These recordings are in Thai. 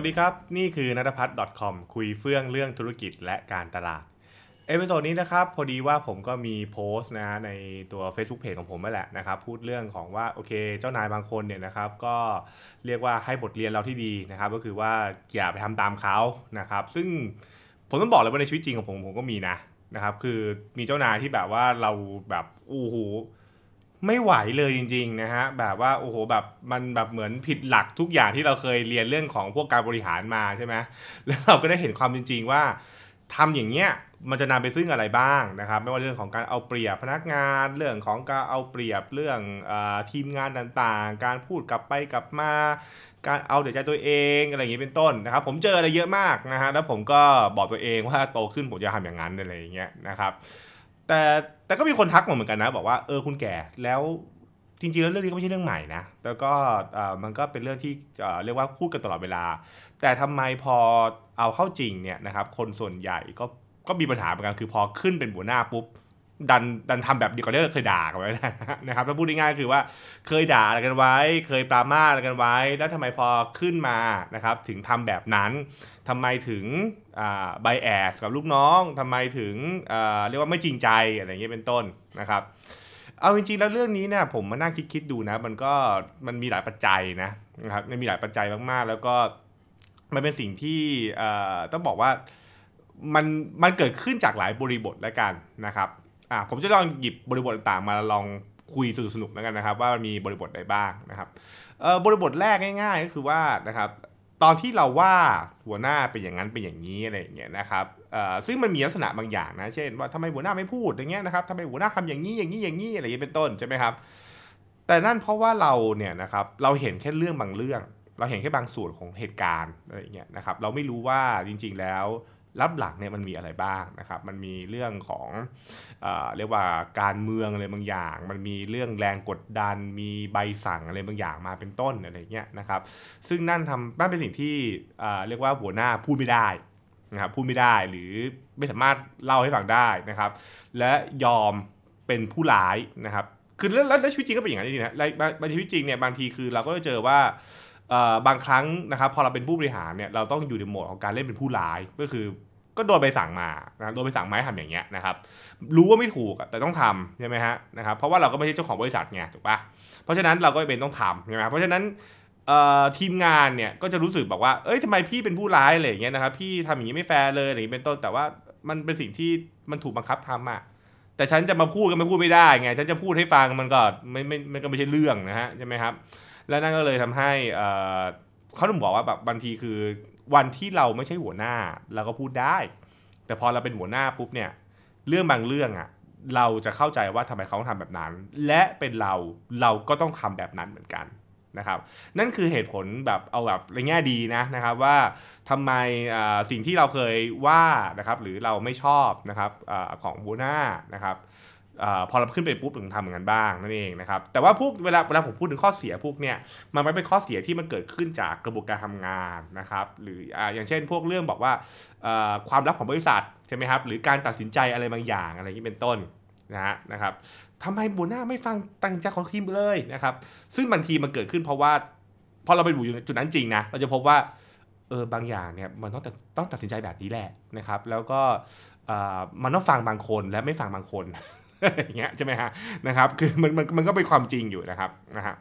วัสดีครับ นี่คือนัทพัฒน์ .com คุยเฟื่องเรื่องธุรกิจและการตลาด episode นี้นะครับ พอดีว่าผมก็มีโพสต์นะในตัว Facebook Page ของผมนั่นแหละนะครับ พูดเรื่องของว่าโอเค เจ้านายบางคนเนี่ยนะครับ ก็เรียกว่าให้บทเรียนเราที่ดีนะครับ ก็คือว่าอย่าไปทำตามเขานะครับ ซึ่งผมต้องบอกเลยว่าในชีวิตจริงของผมผมก็มีนะนะครับ คือมีเจ้านายที่แบบว่าเราแบบโอ้โห ไม่ไหวเลยจริงๆนะฮะแบบว่าโอ้โหแบบมันแบบเหมือนผิดหลักทุกอย่างที่เราเคยเรียนเรื่องของพวกการบริหารมาใช่ไหมแล้วเราก็ได้เห็นความจริง ๆ ว่าทำอย่างเงี้ยมันจะนำไปซึ่งอะไรบ้างนะครับ ไม่ว่าเรื่องของการเอาเปรียบพนักงานเรื่องของการเอาเปรียบเรื่องอทีมงานต่างๆ การพูดกลับไปกลับมา การเอาแต่ใจตัวเองอะไรอย่างนี้เป็นต้นนะครับ ผมเจออะไรเยอะมากนะฮะแล้วผมก็บอกตัวเองว่าโตขึ้นผมจะทำอย่างนั้นอะไรอย่างเงี้ยนะครับ แต่ แต่ก็มีคนทักมาเหมือนกันนะ บอกว่าเออคุณแก่แล้วจริงๆแล้วเรื่องนี้ก็ไม่ใช่เรื่องใหม่นะ แล้วก็มันก็เป็นเรื่องที่เรียกว่าพูดกันตลอดเวลา แต่ทำไมพอเอาเข้าจริงเนี่ยนะครับคนส่วนใหญ่ก็ก็มีปัญหาเหมือนกันคือพอขึ้นเป็นหัวหน้าปุ๊บ ดันดันทำแบบเดียวกับที่เคยด่ากันไว้นะครับถ้าพูดง่ายๆคือว่าเคยด่าอะไรกันไว้ เคยปรามาอะไรกันไว้ แล้วทำไมพอขึ้นมานะครับถึงทำแบบนั้นทำไมถึงไบแอสกับลูกน้องทำไมถึงเรียกว่าไม่จริงใจอะไรเงี้ยเป็นต้นนะครับเอาจริงๆแล้วเรื่องนี้เนี่ยผมมานั่งคิดๆดูนะ มันก็มันมีหลายปัจจัยนะนะครับมันมีหลายปัจจัยมากๆ แล้วก็มันเป็นสิ่งที่ต้องบอกว่ามันมันเกิดขึ้นจากหลายบริบทแล้วกันนะครับ อ่าผมจะลองหยิบบริบทต่างๆมาลองคุยสนุกๆแล้วกันนะครับ ว่ามีบริบทใดบ้างนะครับเอ่อบริบทแรกง่าย ๆ ก็คือว่านะครับตอนที่เราว่าหัวหน้าเป็นอย่างนั้นเป็นอย่างนี้อะไรอย่างเงี้ยนะครับเอ่อซึ่งมันมีลักษณะบางอย่างนะ เช่น ว่าทำไมหัวหน้าไม่พูดอย่างเงี้ยนะครับทำไมหัวหน้าทำอย่างนี้อย่างนี้อย่างนี้อะไรอย่างเงี้ยเป็นต้นใช่ไหมครับ แต่นั่นเพราะว่าเราเนี่ยนะครับเราเห็นแค่เรื่องบางเรื่อง เราเห็นแค่บางส่วนของเหตุการณ์อะไรอย่างเงี้ยนะครับ เราไม่รู้ว่าจริง ๆแล้ว รับหลังเนี่ยมันมีอะไรบ้างนะครับมันมีเรื่องของเอเรียกว่าการเมืองอะไรบางอย่าง มันมีเรื่องแรงกดดัน มีใบสั่งอะไรบางอย่างมาเป็นต้นอะไรเงี้ยนะครับซึ่งนั่นทำนั่นเป็นสิ่งที่เเรียกว่าหัวหน้าพูดไม่ได้นะครับพูดไม่ได้หรือไม่สามารถเล่าให้ฟังได้นะครับ และยอมเป็นผู้ร้ายนะครับคือแล้วแล้วชีวิตจริงก็เป็นอย่างนั้นจริงๆนะในในชีวิตจริงเนี่ยบางทีคือเราก็จะเจอว่าบางครั้งนะครับพอเราเป็นผู้บริหารเนี่ยเราต้องอยู่ในโหมดของการเล่นเป็นผู้ร้ายก็คือ ก็โดนใบสั่งมานะโดนใบสั่งมาให้ทำอย่างเงี้ยนะครับ รู้ว่าไม่ถูกแต่ต้องทำใช่ไหมฮะนะครับ เพราะว่าเราก็ไม่ใช่เจ้าของบริษัทไงถูกปะเพราะฉะนั้นเราก็เป็นต้องทำใช่ไหมเพราะฉะนั้นทีมงานเนี่ยก็จะรู้สึกบอกว่า เอ้ยทำไมพี่เป็นผู้ร้ายอะไรอย่างเงี้ยนะครับ พี่ทำอย่างนี้ไม่แฟร์เลยอะไรอย่างนี้เป็นต้น แต่ว่ามันเป็นสิ่งที่มันถูกบังคับทำอะแต่ฉันจะมาพูดก็ไม่พูดไม่ได้ไง ฉันจะพูดให้ฟังมันก็ไม่ไม่ มันก็ไม่ใช่เรื่องนะฮะใช่ไหมครับ และนั่นก็เลยทำให้ เขาต้องบอกว่าแบบบางทีคือวันที่เราไม่ใช่หัวหน้าเราก็พูดได้ แต่พอเราเป็นหัวหน้าปุ๊บเนี่ย เรื่องบางเรื่องอะ่ะเราจะเข้าใจว่าทำไมเขาต้องทำแบบนั้น และเป็นเราเราก็ต้องทำแบบนั้นเหมือนกันนะครับ นั่นคือเหตุผลแบบเอาแบบในแง่ดีนะนะครับว่าทำไมอ่าสิ่งที่เราเคยว่านะครับ หรือเราไม่ชอบนะครับอาของหัวหน้านะครับ พอเราขึ้นไปปุ๊บถึงทำอย่างนั้นบ้างนั่นเองนะครับแต่ว่าพวกเวลาเวลาผมพูดถึงข้อเสียพวกเนี่ยมันไม่เป็นข้อเสียที่มันเกิดขึ้นจากกระบวนการทำงานนะครับหรือออย่างเช่น พวกเรื่องบอกว่าความลับของบริษัทใช่ไหมครับหรือการตัดสินใจอะไรบางอย่างอะไรอย่างนี้เป็นต้นนะฮะนะครับทำไมหัวหน้าไม่ฟังตังใจของทีมเลยนะครับซึ่งบางทีมันเกิดขึ้นเพราะว่าพอเราไปอยู่จุดนั้นจริงนะเราจะพบว่าเออบางอย่างเนี่ยมันต้องต้องตัดสินใจแบบนี้แหละนะครับแล้วก็มันต้องฟังบางคนและไม่ฟังบางคน อย่างเงี้ยใช่ไหมฮะนะครับคือมันมันมันก็เป็นความจริงอยู่นะครับนะฮะ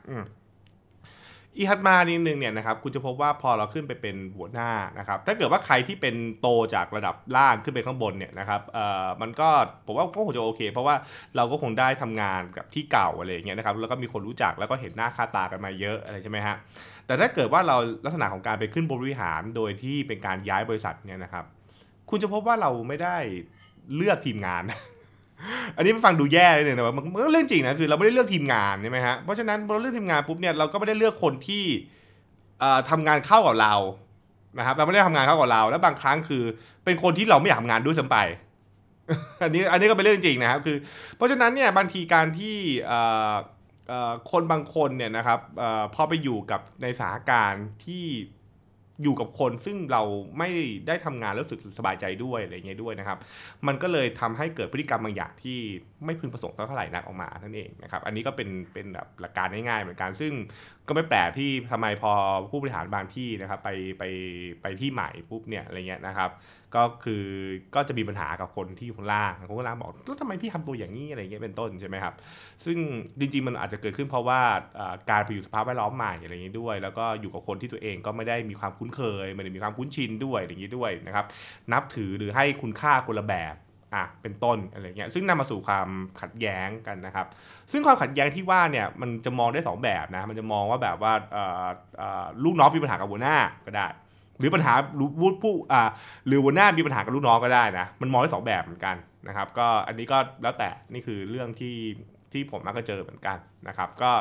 อีฮัตมานิดนึงเนี่ยนะครับคุณจะพบว่าพอเราขึ้นไปเป็นหัวหน้านะครับถ้าเกิดว่าใครที่เป็นโตจากระดับล่างขึ้นไปข้างบนเนี่ยนะครับเอ่อมันก็ผมว่าก็คงจะโอเค เพราะว่าเราก็คงได้ทำงานกับที่เก่าอะไรอย่างเงี้ยนะครับแล้วก็มีคนรู้จักแล้วก็เห็นหน้าค่าตากันมาเยอะอะไรใช่ไหมฮะแต่ถ้าเกิดว่าเราลักษณะของการไปขึ้นบริหารโดยที่เป็นการย้ายบริษัทเนี่ยนะครับ คุณจะพบว่าเราไม่ได้เลือกทีมงาน อันนี้ฟังดูแย่เลยเนะว่ามันก็เรื่องจริงนะคือเราไม่ได้เลือกทีมงานใช่ไหมฮะเพราะฉะนั้นพอเราเลือกทีมงานปุ๊บเนี่ยเราก็ไม่ได้เลือกคนที่เอ่อทำงานเข้ากับเรานะครับเราไม่ได้ทำงานเข้ากับเรา แล้วบางครั้งคือ เป็นคนที่เราไม่อยากทำงานด้วยซ้ำไปอันนี้อันนี้ก็เป็นเรื่องจริงนะครับคือเพราะฉะนั้นเนี่ยบางทีการที่คนบางคนเนี่ยนะครับออพอไปอยู่กับในสถานการณ์ที่ อยู่กับคนซึ่งเราไม่ได้ทำงานแล้วรู้สึกสบายใจด้วยอะไรเงี้ยด้วยนะครับ มันก็เลยทำให้เกิดพฤติกรรมบางอย่างที่ไม่พึงประสงค์เท่าไหร่นักออกมานั่นเองนะครับ อันนี้ก็เป็นเป็นแบบหลักการง่ายๆเหมือนกัน ซึ่งก็ไม่แปลกที่ทำไมพอผู้บริหารบางที่นะครับ ไปไปไปที่ใหม่ปุ๊บเนี่ยอะไรเงี้ยนะครับ ก็คือก็จะมีปัญหากับคนที่อยู่ข้างล่างคนข้างล่างบอกแล้วทำไมพี่ทำตัวอย่างนี้อะไรเงี้ยเป็นต้นใช่ไหมครับ ซึ่งจริงๆมันอาจจะเกิดขึ้นเพราะว่าการไปอยู่สภาพแวดล้อมใหม่อะไรอย่างนี้ด้วย แล้วก็อยู่กับคนที่ตัวเองก็ไม่ได้มีความคุ้นเคยไม่ได้มีความคุ้นชินด้วยอย่างนี้ด้วยนะครับนับถือหรือให้คุณค่าคนละแบบอะเป็นต้นอะไรเงี้ยซึ่งนำมาสู่ความขัดแย้งกันนะครับ ซึ่งความขัดแย้งที่ว่าเนี่ยมันจะมองได้ 2 แบบนะมันจะมองว่าแบบว่าลูกน้องมีปัญหากับหัวหน้าก็ได้ หรือปัญหาผู้ผู้อ่าหรือหัวหน้ามีปัญหากับลูกน้องก็ได้นะมันมองได้สองแบบเหมือนกันนะครับก็อันนี้ก็แล้วแต่นี่คือเรื่องที่ที่ผมมักจะเจอเหมือนกันนะครับ ก็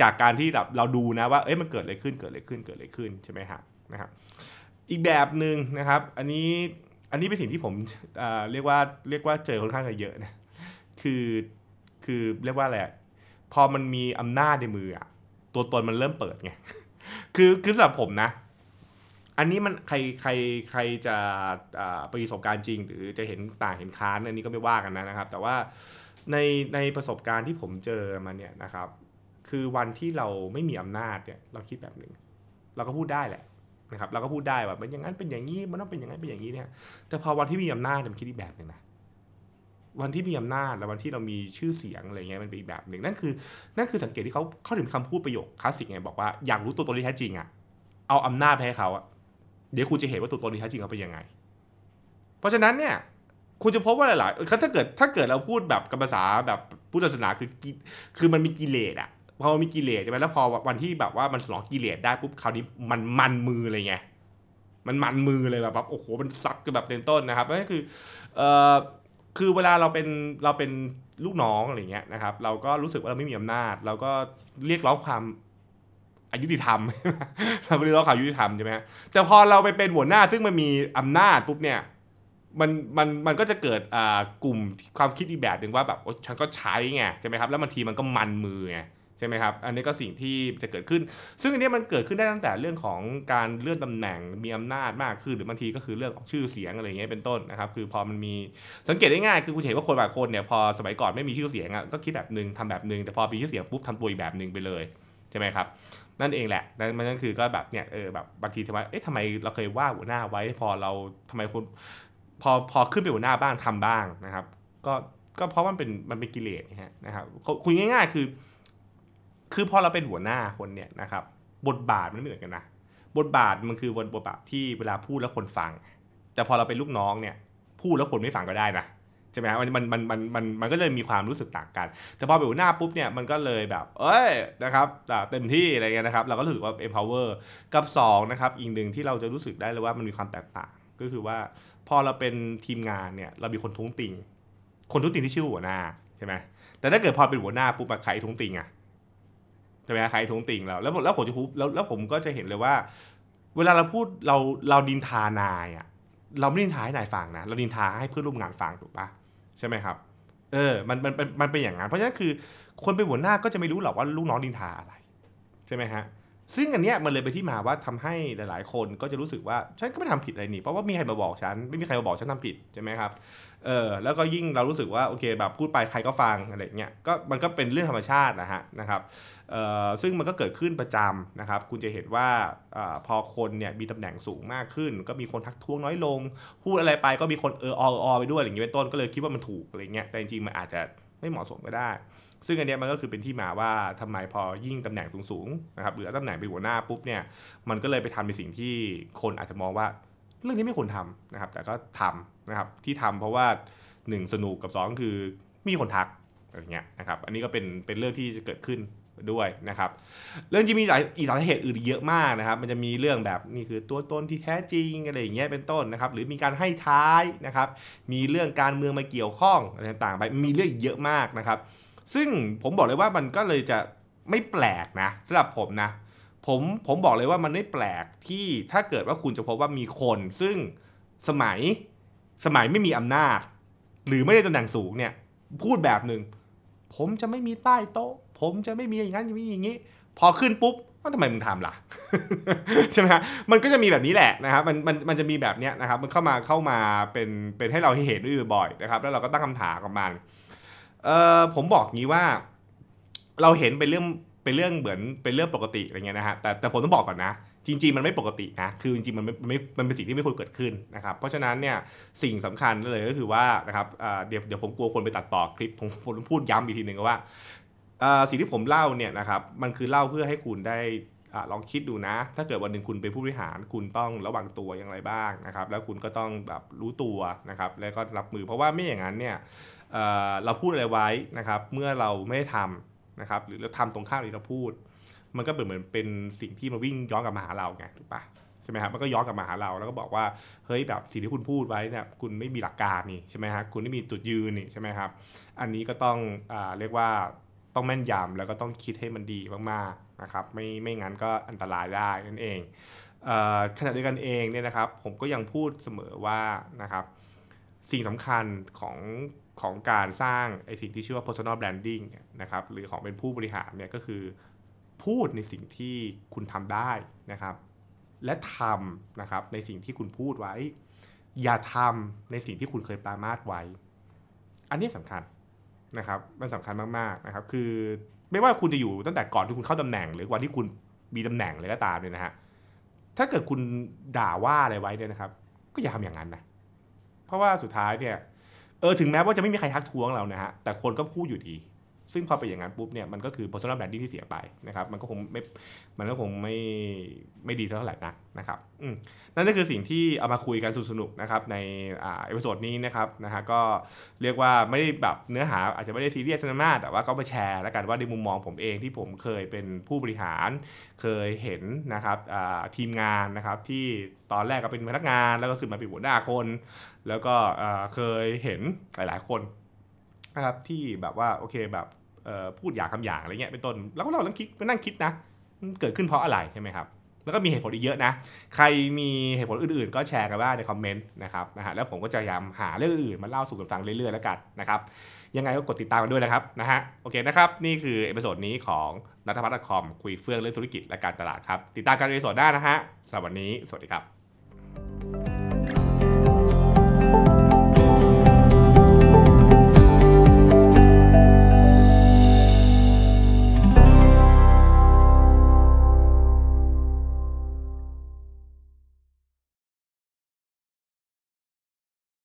จากการที่แบบเราดูนะว่าเอ้ยมันเกิดอะไรขึ้นเกิดอะไรขึ้นเกิดอะไรขึ้นใช่ไหมครับ นะครับอีกแบบหนึ่งนะครับ อันนี้อันนี้เป็นสิ่งที่ผมเรียกว่าเรียกว่าเจอค่อนข้างเยอะนะคือคือเรียกว่าอะไรพอมันมีอำนาจในมืออะตัวตนมันเริ่มเปิดไงคือคือสำหรับผมนะ อันนี้มันใครใครใครจะประสบการณ์จริง หรือจะเห็นต่างเห็นค้านอันนี้ก็ไม่ว่ากันนะนะครับ แต่ว่าในในประสบการณ์ที่ผมเจอมาเนี่ยนะครับ คือวันที่เราไม่มีอำนาจเนี่ยเราคิดแบบหนึ่งเราก็พูดได้แหละ นะครับเราก็พูดได้ว่ามันอย่างนั้นเป็นอย่างนี้มันต้องเป็นอย่างนั้นเป็นอย่างนี้เนี่ยแต่พอวันที่มีอำนาจมันคิดอีกแบบหนึ่งนะวันที่มีอำนาจและวันที่เรามีชื่อเสียงอะไรเงี้ยมันเป็นอีกแบบหนึ่งนั่นคือนั่นคือสังเกตที่เขาเขาถึงคำพูดประโยคคลาสสิกไงบอกว่าอยากรู้ตัวตนที่แท้จริงอะเอาอำนาจให้เขาอะเดี๋ยวคุณจะเห็นว่าตัวตนที่แท้จริงเขาเป็นยังไง เพราะฉะนั้นเนี่ยคุณจะพบว่าหลายๆถ้าเกิดถ้าเกิดเราพูดแบบกับภาษาแบบพุทธศาสนาคือคือมันมีกิเลสอะ พอมีกิเลสใช่ไหมแล้วพอวันที่แบบว่ามันสลองกิเลสได้ปุ๊บคราวนี้มันมันมือเลยไงมันมันมือเลยแบบโอ้โหมันซักแบบเป็นต้นนะครับนั่นคือเอ่อคือเวลาเราเป็นเราเป็นลูกน้องอะไรเงี้ยนะครับ เราก็รู้สึกว่าเราไม่มีอำนาจ เราก็เรียกร้องความอายุติธรรมเราเรียกร้องความยุติธรรมใช่ไหมแต่พอเราไปเป็นหัวหน้าซึ่งมันมีอำนาจปุ๊บเนี่ยมันมันมันก็จะเกิดอ่ากลุ่มความคิดอีกแบบหนึ่งว่าแบบฉันก็ใช้ไงใช่ไหมครับแล้วบางทีมันก็มันมือไง ใช่ไหมครับ อันนี้ก็สิ่งที่จะเกิดขึ้น ซึ่งอันนี้มันเกิดขึ้นได้ตั้งแต่เรื่องของการเลื่อนตำแหน่งมีอำนาจมากขึ้น หรือบางทีก็คือเรื่องของชื่อเสียงอะไรเงี้ยเป็นต้นนะครับ คือพอมันมีสังเกตได้ง่ายคือคุณเห็นว่าคนบางคนเนี่ยพอสมัยก่อนไม่มีชื่อเสียงอะก็คิดแบบหนึ่งทำแบบหนึ่งแต่พอมีชื่อเสียงปุ๊บทำตัวอีกแบบหนึ่งไปเลยใช่ไหมครับนั่นเองแหละนั่นมันก็คือก็แบบเนี่ยเออแบบบางทีทำไมเอ๊ะทำไมเราเคยว่าหัวหน้าไว้พอเราทำไมคนพอพอขึ้นไปหัวหน้าบ้างทำบ้างนะครับ ก็ก็เพราะมันเป็นมันเป็นกิเลสนะครับคุยง่าย ๆ คือ คือพอเราเป็นหัวหน้าคนเนี่ยนะครับบทบาทมันไม่เหมือนกันนะบทบาทมันคือบทบาทที่เวลาพูดแล้วคนฟัง แต่พอเราเป็นลูกน้องเนี่ยพูดแล้วคนไม่ฟังก็ได้นะใช่ไหมมันมันมันมันมันมันก็เลยมีความรู้สึกต่างกัน แต่พอเป็นหัวหน้าปุ๊บเนี่ยมันก็เลยแบบ เอ้ยนะครับเต็มที่อะไรเงี้ยนะครับเราก็รู้สึกว่า empower กับ2นะครับอีกหนึ่งที่เราจะรู้สึกได้เลยว่ามันมีความแตกต่างก็คือว่าพอเราเป็นทีมงานเนี่ยเรามีคนทุ้งติง คนทุ้งติงที่ชื่อหัวหน้าใช่ไหมแต่ถ้าเกิดพอเป็นหัวหน้าปุ๊บใครทุ้งติงอะ ใช่ไหมใครท้งติ่งเราแล้วแล้วผมจะพูดแล้วแล้วผมก็จะเห็นเลยว่า เวลาเราพูดเราเราดินทานายอะเราไม่ดินทาให้นายฟังนะ เราดินทาให้เพื่อนร่วมงานฟังถูกปะใช่ไหมครับ เออมันมันเป็นมันเป็นอย่างนั้นเพราะฉะนั้นคือคนเป็นหัวหน้าก็จะไม่รู้หรอกว่าลูกน้องดินทาอะไร ใช่ไหมฮะ ซึ่งอันเนี้ยมันเลยไปที่มาว่าทำให้หลาย ๆ คนก็จะรู้สึกว่าฉันก็ไม่ทำผิดอะไรนี่เพราะว่ามีใครมาบอกฉันไม่มีใครมาบอกฉันทำผิดใช่ไหมครับเออแล้วก็ยิ่งเรารู้สึกว่าโอเคแบบพูดไปใครก็ฟังอะไรเงี้ยก็มันก็เป็นเรื่องธรรมชาตินะฮะนะครับเออซึ่งมันก็เกิดขึ้นประจำนะครับ คุณจะเห็นว่าอพอคนเนี่ยมีตำแหน่งสูงมากขึ้น ก็มีคนทักท้วงน้อยลง พูดอะไรไปก็มีคนเออออไปด้วยอย่างเงี้ยเป็นต้นก็เลยคิดว่ามันถูกอะไรเงี้ยแต่จริงๆมันอาจจะไม่เหมาะสมก็ได้ ซึ่งอันนี้มันก็คือเป็นที่มาว่าทำไมพอยิ่งตำแหน่งสูงๆนะครับหรือตำแหน่งเป็นหัวหน้าปุ๊บเนี่ยมันก็เลยไปทำในสิ่งที่คนอาจจะมองว่า เรื่องนี้ไม่ควรทำนะครับ แต่ก็ทำนะครับที่ทำเพราะว่า 1 สนุกกับ 2 คือมีคนทักอะไรเงี้ยนะครับอันนี้ก็เป็นเป็นเรื่องที่จะเกิดขึ้นด้วยนะครับ เรื่องที่มีหลายอีกหลายเหตุอื่นเยอะมากนะครับ มันจะมีเรื่องแบบนี่คือตัวตนที่แท้จริงอะไรอย่างเงี้ยเป็นต้นนะครับ หรือมีการให้ท้ายนะครับ มีเรื่องการเมืองมาเกี่ยวข้องอะไรต่างๆไปมีเรื่องเยอะมากนะครับ ซึ่งผมบอกเลยว่ามันก็เลยจะไม่แปลกนะสำหรับผมนะผมผมบอกเลยว่ามันไม่แปลกที่ถ้าเกิดว่าคุณจะพบว่ามีคน ซึ่งสมัยสมัยไม่มีอำนาจ หรือไม่ได้ตำแหน่งสูงเนี่ย พูดแบบหนึ่งผมจะไม่มีใต้โต๊ะ ผมจะไม่มีอย่างนั้นอย่างนี้อย่างนี้ พอขึ้นปุ๊บว่าทำไมมึงทำล่ะใช่ไหมฮะมันก็จะมีแบบนี้แหละนะครับมันมันมันจะมีแบบเนี้ยนะครับ มันเข้ามาเข้ามาเป็นเป็นให้เราเห็นด้วยบ่อยนะครับ แล้วเราก็ตั้งคำถามกับมัน เอ่อผมบอกงี้ว่า เราเห็นเป็นเรื่องเป็นเรื่องเหมือนเป็นเรื่องปกติอะไรเงี้ยนะฮะแต่แต่ผมต้องบอกก่อนนะ จริง ๆ มันไม่ปกตินะคือจริงๆมันไม่ไม่มันเป็นสิ่งที่ไม่ควรเกิดขึ้นนะครับเพราะฉะนั้นเนี่ยสิ่งสำคัญเลยก็คือว่านะครับเดี๋ยวเดี๋ยวผมกลัวคนไปตัดต่อคลิปผมผมพูดย้ำอีกทีหนึ่งว่าสิ่งที่ผมเล่าเนี่ยนะครับมันคือเล่าเพื่อให้คุณได้อลองคิดดูนะ ถ้าเกิดวันหนึ่งคุณเป็นผู้บริหาร คุณต้องระวังตัวอย่างไรบ้างนะครับ แล้วคุณก็ต้องแบบรู้ตัวนะครับ แล้วก็รับมือ เพราะว่าไม่อย่างนั้นเนี่ย เราพูดอะไรไว้นะครับ เมื่อเราไม่ได้ทำนะครับ หรือเราทำตรงข้ามที่เราพูด มันก็เหมือนเหมือนเป็นสิ่งที่มาวิ่งย้อนกลับมาหาเราไงถูกปะใช่ไหมครับมันก็ย้อนกลับมาหาเราแล้วก็บอกว่าเฮ้ยแบบสิ่งที่คุณพูดไว้เนี่ยคุณไม่มีหลักการนี่ใช่ไหมฮะคุณไม่มีจุดยืนนี่ใช่ไหมครับ อันนี้ก็ต้องอเรียกว่าต้องแม่นยำแล้วก็ต้องคิดให้มันดีมากๆนะครับไม่ไม่งั้นก็อันตรายได้นั่นเองอขณะเดียวกันเองเนี่ยนะครับ ผมก็ยังพูดเสมอว่านะครับ สิ่งสำคัญของ ของการสร้างไอสิ่งที่ชื่อว่า personal branding เนี่ยนะครับหรือของเป็นผู้บริหารเนี่ยก็คือ พูดในสิ่งที่คุณทำได้นะครับ และทำนะครับในสิ่งที่คุณพูดไว้ อย่าทำในสิ่งที่คุณเคยปรามาสไว้ อันนี้สำคัญนะครับมันสำคัญมากๆนะครับ คือไม่ว่าคุณจะอยู่ตั้งแต่ก่อนที่คุณเข้าตำแหน่ง หรือวันที่คุณมีตำแหน่งเลยก็ตามเนี่ยนะฮะถ้าเกิดคุณด่าว่าอะไรไว้เนี่ยนะครับ ก็อย่าทำอย่างนั้นนะเพราะว่าสุดท้ายเนี่ย เออถึงแม้ว่าจะไม่มีใครทักท้วงเรานะฮะแต่คนก็พูดอยู่ดี ซึ่งพอเป็นอย่างนั้นปุ๊บเนี่ยมันก็คือ personal branding ที่เสียไปนะครับมันก็คงไม่มันก็คงไม่ไม่ดีเท่าไหร่นักนะครับอืมนั่นก็คือสิ่งที่เอามาคุยกันสนุกๆนะครับในอ่า episode นี้นะครับนะฮะก็เรียกว่าไม่ได้แบบเนื้อหาอาจจะไม่ได้ซีเรียสมากแต่ว่าก็มาแชร์แล้วกันว่าในมุมมองผมเองที่ผมเคยเป็นผู้บริหารเคยเห็นนะครับอ่าทีมงานนะครับที่ตอนแรกก็เป็นพนักงาน แล้วก็ขึ้นมาเป็นหัวหน้าคน แล้วก็อ่าเคยเห็นหลายๆคน นะครับที่แบบว่าโอเคแบบพูดอย่างทำอย่างอะไรเงี้ยเป็นต้นแล้วก็เราต้องคิดไปนั่งคิดนะเกิดขึ้นเพราะอะไรใช่ไหมครับแล้วก็มีเหตุผลอีกเยอะนะ ใครมีเหตุผลอื่นๆ ก็แชร์กันมาใน comment นะครับนะฮะแล้วผมก็จะพยายามหาเรื่องอื่นมาเล่าสู่กันฟังเรื่อยๆแล้วกันนะครับ ยังไงก็กดติดตามกันด้วยนะครับนะฮะโอเคนะครับ นี่คือ episode นี้ของนัทพัฒน์ .com คุยเฟื่องเรื่องธุรกิจและการตลาดครับ ติดตามกันใน episode หน้านะฮะสำหรับวันนี้ สวัสดีครับ